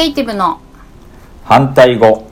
エイティブの。反対語。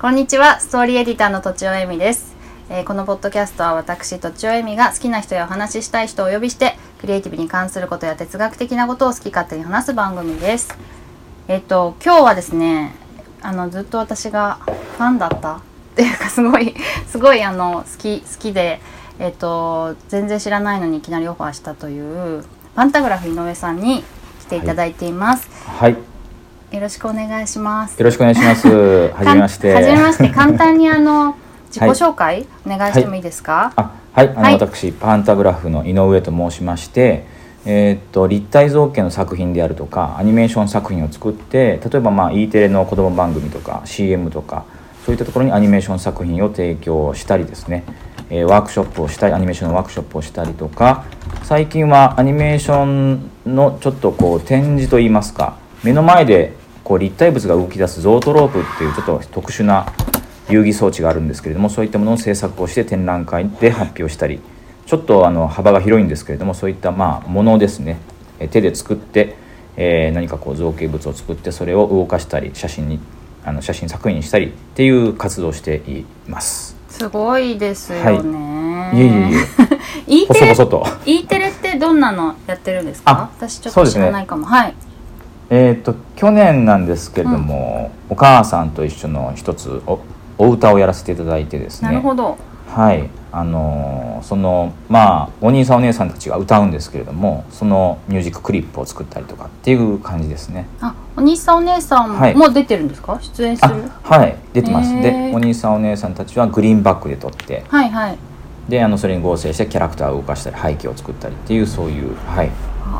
こんにちはストーリーエディターのとちおえみです、えーこのポッドキャストは私とちおえみが好きな人やお話ししたい人をお呼びしてクリエイティブに関することや哲学的なことを好き勝手に話す番組です。えっ、と今日はですねあのずっと私がファンだった。っていうかすごい すごいあの好き好きでえっ、と全然知らないのにいきなりオファーしたというパンタグラフ井上さんに来ていただいています、はい。よよろしくお願いします。ろしくお願いします。はじめまして。はじめまして。簡単にあの自己紹介、お願いしてもいいですか？あはい。あの、はい。私パンタグラフの井上と申しましてえーっと立体造形の作品であるとかアニメーション作品を作って例えばまあ E テレの子供番組とか CM とかそういったところにアニメーション作品を提供したりですね、えーワークショップをしたりアニメーションのワークショップをしたりとか最近はアニメーションのちょっとこう展示といいますか目の前でこう立体物が動き出すゾートロープっていうちょっと特殊な遊戯装置があるんですけれどもそういったものを制作をして展覧会で発表したりちょっとあの幅が広いんですけれどもそういったまあものをですねえ手で作って、えー何かこう造形物を作ってそれを動かしたり写真にあの写真作品にしたりっていう活動をしています。すごいですよね。いえいえいえ E テレ E テレってどんなのやってるんですか？あ。私ちょっと知らないかも。はい。えー、と去年なんですけれども、お母さんと一緒の一つおお歌をやらせていただいてですね。なるほど。はい。あのーそのまあお兄さんお姉さんたちが歌うんですけれどもそのミュージッククリップを作ったりとかっていう感じですね。あ、お兄さんお姉さんはい。も出てるんですか？出演すある。はい。出てます。でお兄さんお姉さんたちはグリーンバックで撮ってはいはい。であのそれに合成してキャラクターを動かしたり背景を作ったりっていうそういう、はい、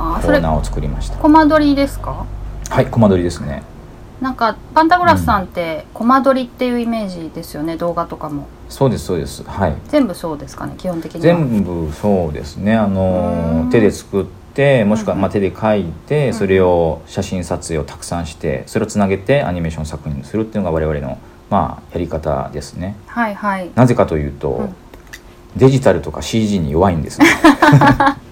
あーそれコーナーを作りましたコマ撮りですか？はいコマ撮りですねなんかパンタグラフさんってコマ撮りっていうイメージですよね。動画とかもそうですそうですはい全部そうですかね。基本的には。全部そうですねあのうん手で作ってもしくはうんうんまあ手で描いてんそれを写真撮影をたくさんしてそれをつなげてアニメーション作品にするっていうのが我々のまあやり方ですねはいはい。なぜかというと、うんデジタルとか CG に弱いんですねと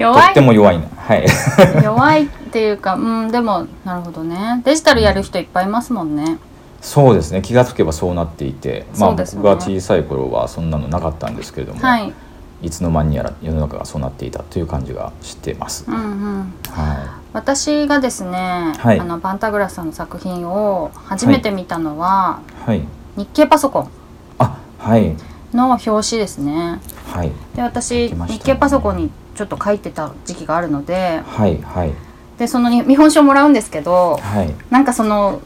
弱い。っても弱いなはい。弱いっていうかうんでもなるほどね。デジタルやる人いっぱいいますもんね。そうですね。気がつけばそうなっていて、まあ、そうですよ僕ねが小さい頃はそんなのなかったんですけれども、はい。い、つの間にやら世の中がそうなっていたという感じがしてます、うんうん。は私がですね、はい。あのパンタグラフさんの作品を初めて見たのは、いはい。日経パソコン。あはい。の表紙ですね。はい。で私、ね。日経パソコンにちょっと書いてた時期があるのではいはい。でそのに見本書をもらうんですけどはい。なんかその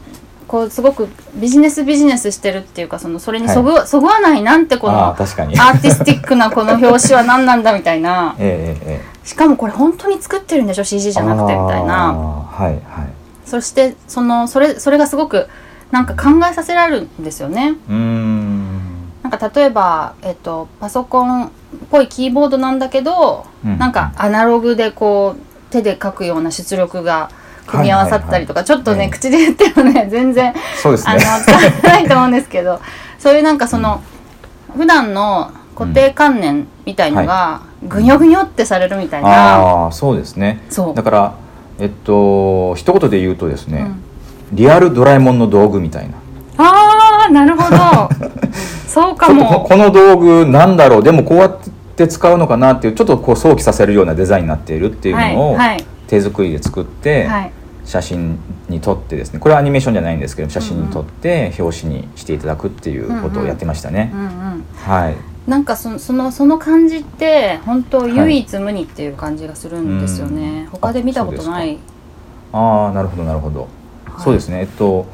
こうすごくビジネスビジネスしてるっていうかそのそれにそぐ,、そぐわないなんてこのアーティスティックなこの表紙は何なんだみたいな。ええしかもこれ本当に作ってるんでしょ CG えじゃなくてみたいあなーはいはい。そしてそのそれそれがすごくなんか考えさせられるんですよね。うーんなんか例えば、えっと、パソコンっぽいキーボードなんだけど、うん。なんかアナログでこう手で書くような出力が組み合わさったりとか、はいはいはい。ちょっとね、ええ口で言ってもね全然あのそうですね。伝わってないと思うんですけどそういうなんかその普段の固定観念みたいのがぐにょぐにょってされるみたいな、ああそうですね。そう。だからえっと一言で言うとですね、うん。リアルドラえもんの道具みたいな。ああなるほど そうかも。この道具なんだろう。でもこうやって使うのかなっていうちょっとこう想起させるようなデザインになっているっていうのをはいはい。手作りで作ってはい。写真に撮ってですね。これはアニメーションじゃないんですけど写真に撮って表紙にしていただくっていうことをやってましたね。はい。なんかそそのその感じって本当唯一無二っていう感じがするんですよね、うん。他で見たことない。ああなるほどなるほど、はい。そうですね。えっと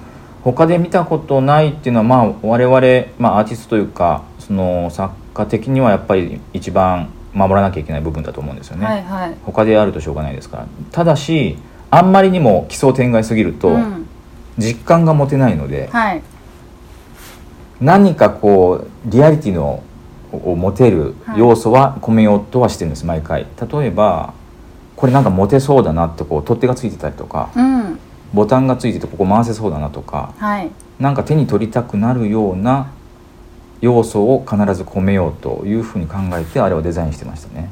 他で見たことないっていうのはまあ我々、まあ、アーティストというかその作家的にはやっぱり一番守らなきゃいけない部分だと思うんですよね、はいはい。他であるとしょうがないですから。ただしあんまりにも奇想天外すぎるとうん。実感が持てないので、はい。何かこうリアリティのを持てる要素は込めようとはしてるんです毎回。例えばこれなんか持てそうだなってこう取っ手がついてたりとかうんボタンがついててここ回せそうだなとかはい。なんか手に取りたくなるような要素を必ず込めようというふうに考えてあれはデザインしてましたね。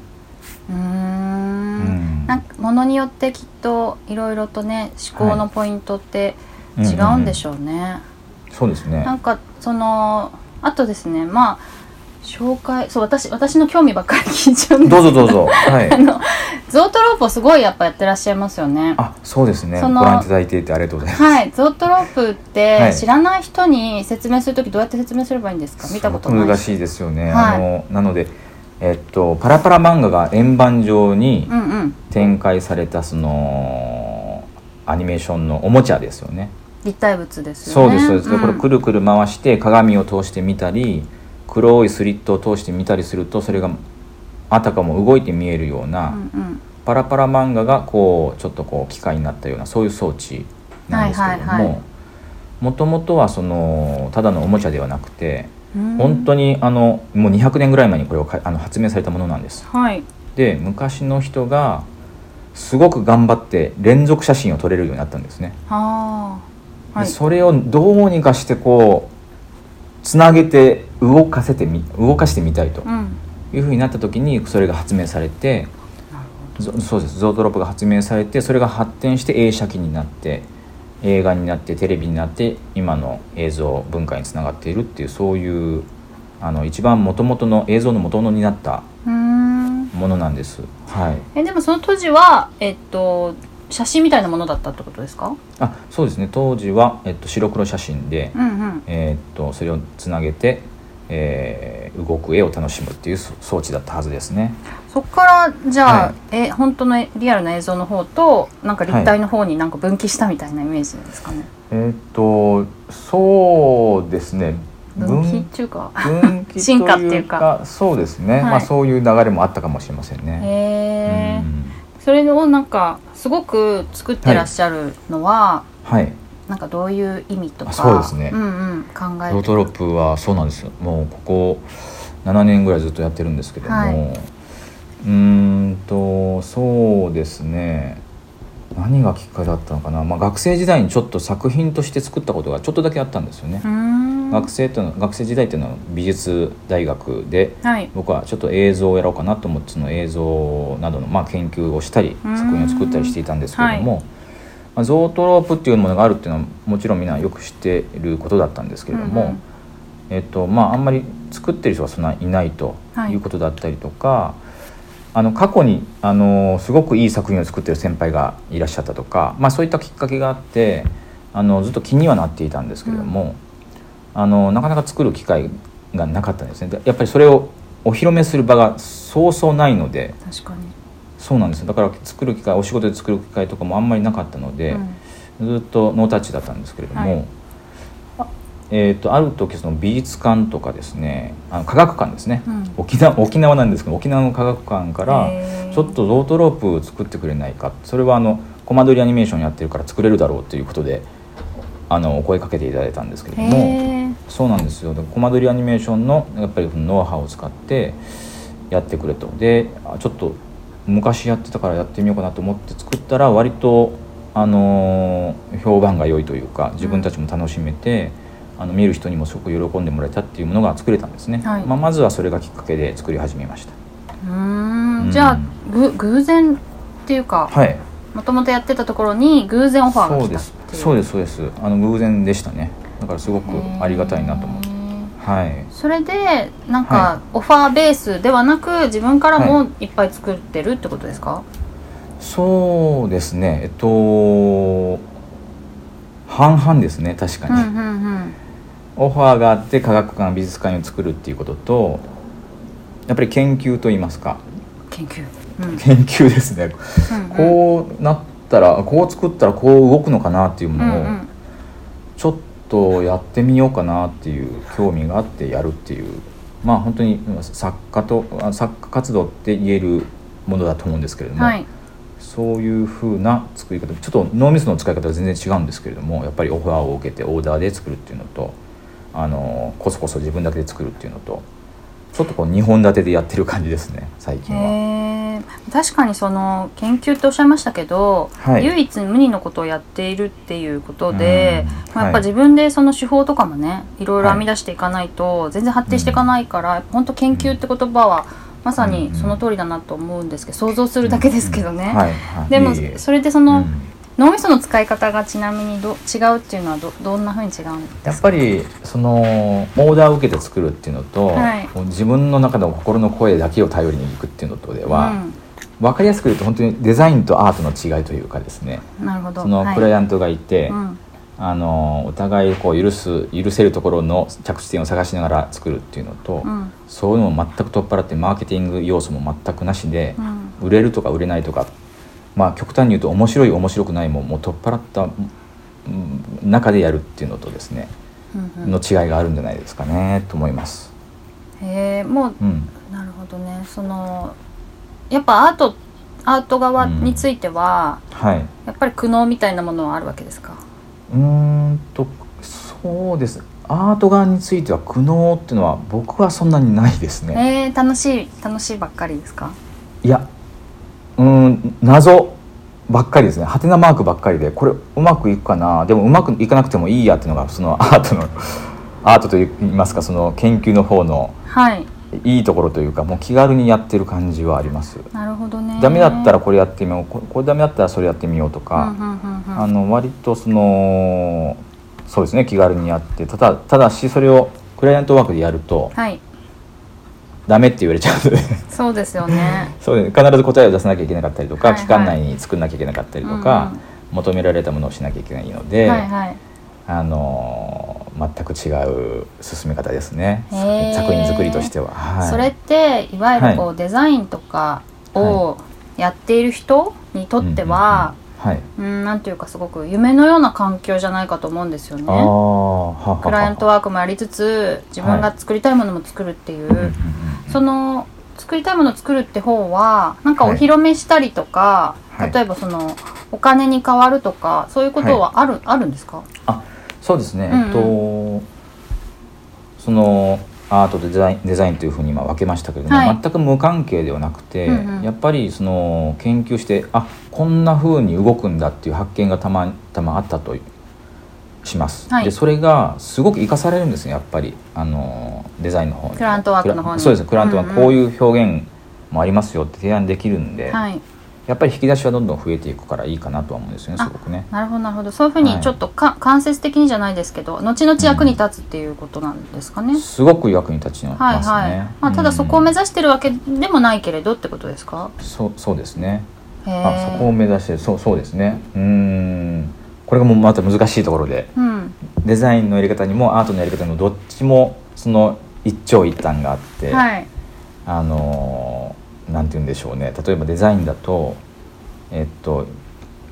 うーん。うん。なんかものによってきっといろいろとね思考のポイントって違うんでしょうね。そうですね。なんかそのあとですねまあ紹介そう私私の興味ばっかり聞いちゃうんですど。うぞどうぞ。はい。あのゾートロープをすごいやっぱやってらっしゃいますよね。あそうですね。ご覧いただいていてありがとうございます。はい、ゾートロープっはてい。知らない人に説明するときどうやって説明すればいいんですか？見たことない難しいですよね、はい。あのなのでえっとパラパラ漫画が円盤状に展開されたそのアニメーションのおもちゃですよね。立体物ですそよね。うですそうです、でんこれくるくる回して鏡を通して見たり黒いスリットを通して見たりするとそれがあたかも動いて見えるような、うんうん。パラパラ漫画がこうちょっとこう機械になったようなそういう装置なんですけれどはいはいはい。ももともとはそのただのおもちゃではなくてうん。本当にあのもう200年ぐらい前にこれをかあの発明されたものなんです。はい。で昔の人がすごく頑張って連続写真を撮れるようになったんですね。はい。でそれをどうにかしてこうつなげて動かせてみ動かしてみたいとうん。いうふうになった時にそれが発明されてゾそうです。ゾートロップが発明されてそれが発展して映写機になって映画になってテレビになって今の映像文化につながっているっていうそういうあの一番元々の映像の元々になったものなんです。はい、えでもその当時はえっと写真みたいなものだったってことですか？あそうですね。当時は、えっと、白黒写真で、うんうん。えーっとそれをつなげて、えー動く絵を楽しむっていうそ装置だったはずですね。そこからじゃあ、はい。え本当のリアルな映像の方となんか立体の方になんか分岐したみたいなイメージですかね、えーっとそうですね。分岐っていうか分岐と進化っていいうか。そうですね、はい。まあそういう流れもあったかもしれませんね。へえうん。それをなんかすごく作ってらっしゃるのは、はいなんかどういう意味とかあそうですね。んうん、考えてロートロップはそうなんです。よもうここ7年ぐらいずっとやってるんですけども、はい。うーんとそうですね。何がきっかけだったのかな、まあ、学生時代にちょっと作品として作ったことがちょっとだけあったんですよね。学生との学生時代っていうのは美術大学ではい。僕はちょっと映像をやろうかなと思ってその映像などのまあ研究をしたりうん。作品を作ったりしていたんですけれども、まあ、ゾートロープっていうものがあるっていうのはもちろんみんなよく知っていることだったんですけれども、うんうん。えっとまあ、あんまり作ってる人がそんないないとはい。いうことだったりとか、あの過去にあのすごくいい作品を作ってる先輩がいらっしゃったとか、まあ、そういったきっかけがあってあのずっと気にはなっていたんですけれども、あのなかなか作る機会がなかったんですね。でやっぱりそれをお披露目する場がそうそうないので確かに、そうなんです。よだから作る機会お仕事で作る機会とかもあんまりなかったので、ずっとノータッチだったんですけれども、はい。あえー、とある時その美術館とかですねあの科学館ですね、うん。沖縄沖縄なんですけど沖縄の科学館からちょっとロートロープ作ってくれないか。それはあのコマ撮りアニメーションやってるから作れるだろうということであのお声かけていただいたんですけれども。そうなんですよ。でコマ撮りアニメーションのやっぱりノウハウを使ってやってくれと。であちょっと昔やってたからやってみようかなと思って作ったら割と、あのー評判が良いというか自分たちも楽しめて、あの見る人にもすごく喜んでもらえたっていうものが作れたんですね、はい。まあ、まずはそれがきっかけで作り始めました。うん。ん。じゃあぐ偶然っていうかはい。もともとやってたところに偶然オファーが来たそうです。そうです。あの偶然でしたね。だからすごくありがたいなと思ってはい。それでなんか、はオファーベースではなく自分からはもいっぱい作ってるってことですか、そうですね。えっと半々ですね確かに、うんうんうん。オファーがあって科学館美術館を作るっていうこととやっぱり研究といいますか。研究、うん。研究ですね、うんうん。こうなったらこう作ったらこう動くのかなっていうものをうんうんとやってみようかなっていう興味があってやるっていう。まあ本当に作家とあ作家活動って言えるものだと思うんですけれども、はい。そういう風な作り方ちょっと脳みその使い方は全然違うんですけれどもやっぱりオファーを受けてオーダーで作るっていうのとあのこそこそ自分だけで作るっていうのとちょっとこう2本立てでやってる感じですね最近は。確かにその研究っておっしゃいましたけど、はい。唯一無二のことをやっているっていうことで、うん。まあ、やっぱはい。自分でその手法とかもねいろいろ編み出していかないと全然発展していかないから、本当研究って言葉はまさにその通りだなと思うんですけど想像するだけですけどね。はい。はい。でもそれでその、うん脳みその使い方がちなみにど違うっていうのはどどんな風に違うんですか？やっぱりそのオーダーを受けて作るっていうのと、はい。自分の中の心の声だけを頼りにいくっていうのとでは、分かりやすく言うと本当にデザインとアートの違いというかですねうん、なるほど。そのはい。クライアントがいて、うん。あのお互いこう許す許せるところの着地点を探しながら作るっていうのと、うん。そういうのも全く取っ払ってマーケティング要素も全くなしで、うん。売れるとか売れないとかまあ極端に言うと面白い面白くないももう取っ払ったうん中でやるっていうのとですね、うんうんの違いがあるんじゃないですかねと思います。へえもううん、なるほどねそのやっぱアートアート側については、はい。やっぱり苦悩みたいなものはあるわけですか？うーんとそうです。アート側については苦悩っていうのは僕はそんなにないですね。えー、楽しい楽しいばっかりですか？いや、うーん謎ばっかりですね。ハテナマークばっかりでこれうまくいくかな？でもうまくいかなくてもいいやっていうのがその アートのアートといいますかその研究の方のはいいいところというかもう気軽にやってる感じはあります。なるほどねダメだったらこれやってみようここれダメだったらそれやってみようとうんか、うんうんうんあの割とそのそうですね気軽にやってただただしそれをクライアントワークでやるとはいダメって言われちゃう。のでそうですよね。そうです必ず答えを出さなきゃいけなかったりとか、はいはい。期間内に作んなきゃいけなかったりとか、求められたものをしなきゃいけないので、はいはい。あの全く違う進め方ですね。作品作りとしては。はい。それっていわゆるこう、はデザインとかをやっている人にとっては、はい、うんなんていうかすごく夢のような環境じゃないかと思うんですよね。ああはははクライアントワークもやりつつ自分が作りたいものも作るっていう、うんうんうんその作りたいものを作るって方はなんかお披露目したりとか、はい。例えばそのお金に変わるとかそういうことはある、あるんですか？あそうですね、うんうん。とそのアートとデザインデザインというふうに今分けましたけれども、はい。全く無関係ではなくて、うんうん。やっぱりその研究してあこんなふうに動くんだっていう発見がたまたまあったとします、はいでそれがすごく生かされるんですねやっぱりあのデザインの方にクラントワークの方にそうですクラントはうんうんこういう表現もありますよって提案できるんで、はいやっぱり引き出しはどんどん増えていくからいいかなとは思うんですよねあすごくね。なるほどなるほどそういうふうにはいちょっとか、間接的にじゃないですけど後々役に立つっていうことなんですかね？すごく役に立ちますね。はいはい。まあ、ただそこを目指してるわけでもないけれどってことですか？そうそうですね。へあそこをえ。目指してるそうそうですね。うーんこれがもうまた難しいところでうん。デザインのやり方にもアートのやり方にもどっちもその一長一短があって、はい。あのーなんて言うんでしょうね例えばデザインだとえっと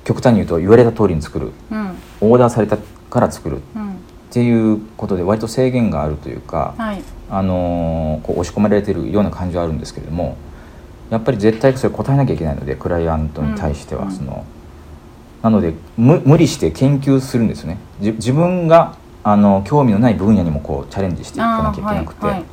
極端に言うと言われた通りに作るうん。オーダーされたから作るっうん。ていうことで割と制限があるというか、はい。あのーこう押し込まれてるような感じはあるんですけれどもやっぱり絶対それ答えなきゃいけないのでクライアントに対してうんはその、なので無無理して研究するんですねじ自分があの興味のない分野にもこうチャレンジしていかなきゃいけなくて、はい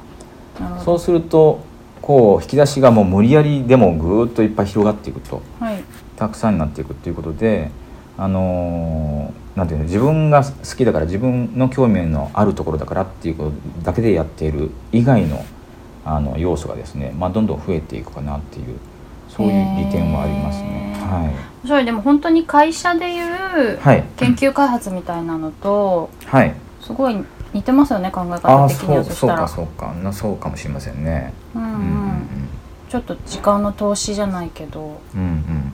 はい。そうするとこう引き出しがもう無理やりでもぐーっといっぱい広がっていくとはい。たくさんになっていくっていうことであのーなんていうの自分が好きだから自分の興味のあるところだからっていうことだけでやっている以外のあの要素がですね、まあ、どんどん増えていくかなっていうそういう利点はありますね。は面白い。でも本当に会社でいう研究開発みたいなのとはい、すごい似てますよね考えあ方的にあそそしたら。そうかそうか。なそうかもしれませんね。うんううんうんん。ちょっと時間の投資じゃないけど。うんうん。うん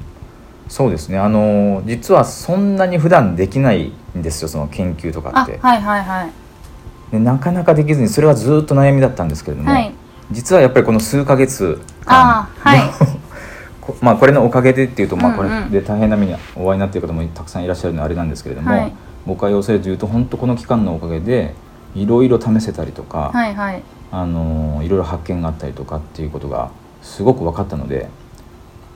そうですね。あの実はそんなに普段できないんですよその研究とかって。あはいはいはい。でなかなかできずにそれはずっと悩みだったんですけれども、はい。実はやっぱりこの数ヶ月あーはい。こ まあこれのおかげでっていうと、まあ、こうんうん。れで大変な目にお会いになっている方もたくさんいらっしゃるのはあれなんですけれども、はい。僕は要するに言うと本当この期間のおかげでいろいろ試せたりとか、はいはい。あのいろいろ発見があったりとかっていうことがすごく分かったので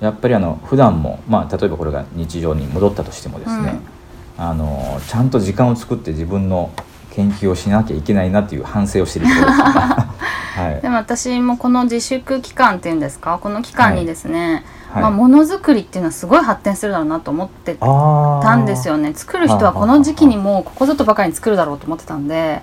やっぱりあの普段もまあ例えばこれが日常に戻ったとしてもですね、あのちゃんと時間を作って自分の研究をしなきゃいけないなっていう反省をしているところですね。はい。でも私もこの自粛期間っていうんですか？この期間にですね、はい。まあ、ものづくりっていうのはすごい発展するだろうなと思ってたんですよね。作る人はこの時期にもうここぞとばかりに作るだろうと思ってたんで。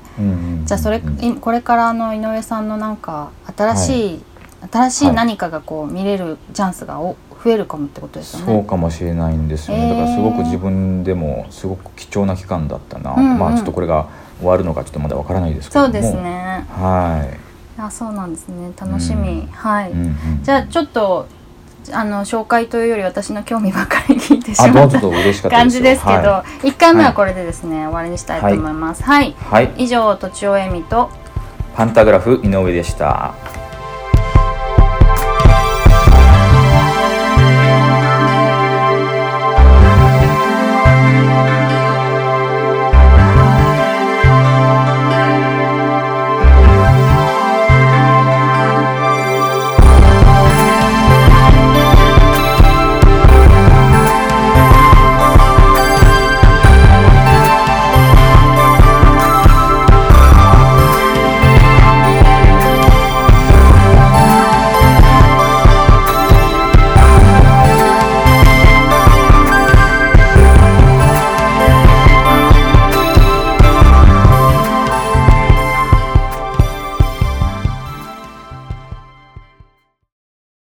じゃあそれこれからあの井上さんのなんか新しい、新しい何かがこう見れるチャンスがお増えるかもってことですよね。そうかもしれないんですよね、えー。だからすごく自分でもすごく貴重な期間だったな、うんうん。まあちょっとこれが終わるのかちょっとまだわからないですけども。そうですね。はあそうなんですね。楽しみ、うん。はい、い、うんうん。じゃあちょっとあの紹介というより私の興味ばかり聞いてしまった感じですけど、は一1回目はこれでですね、終わりにしたいと思います。はい、い、はい、以上とちおえみとパンタグラフ井上でした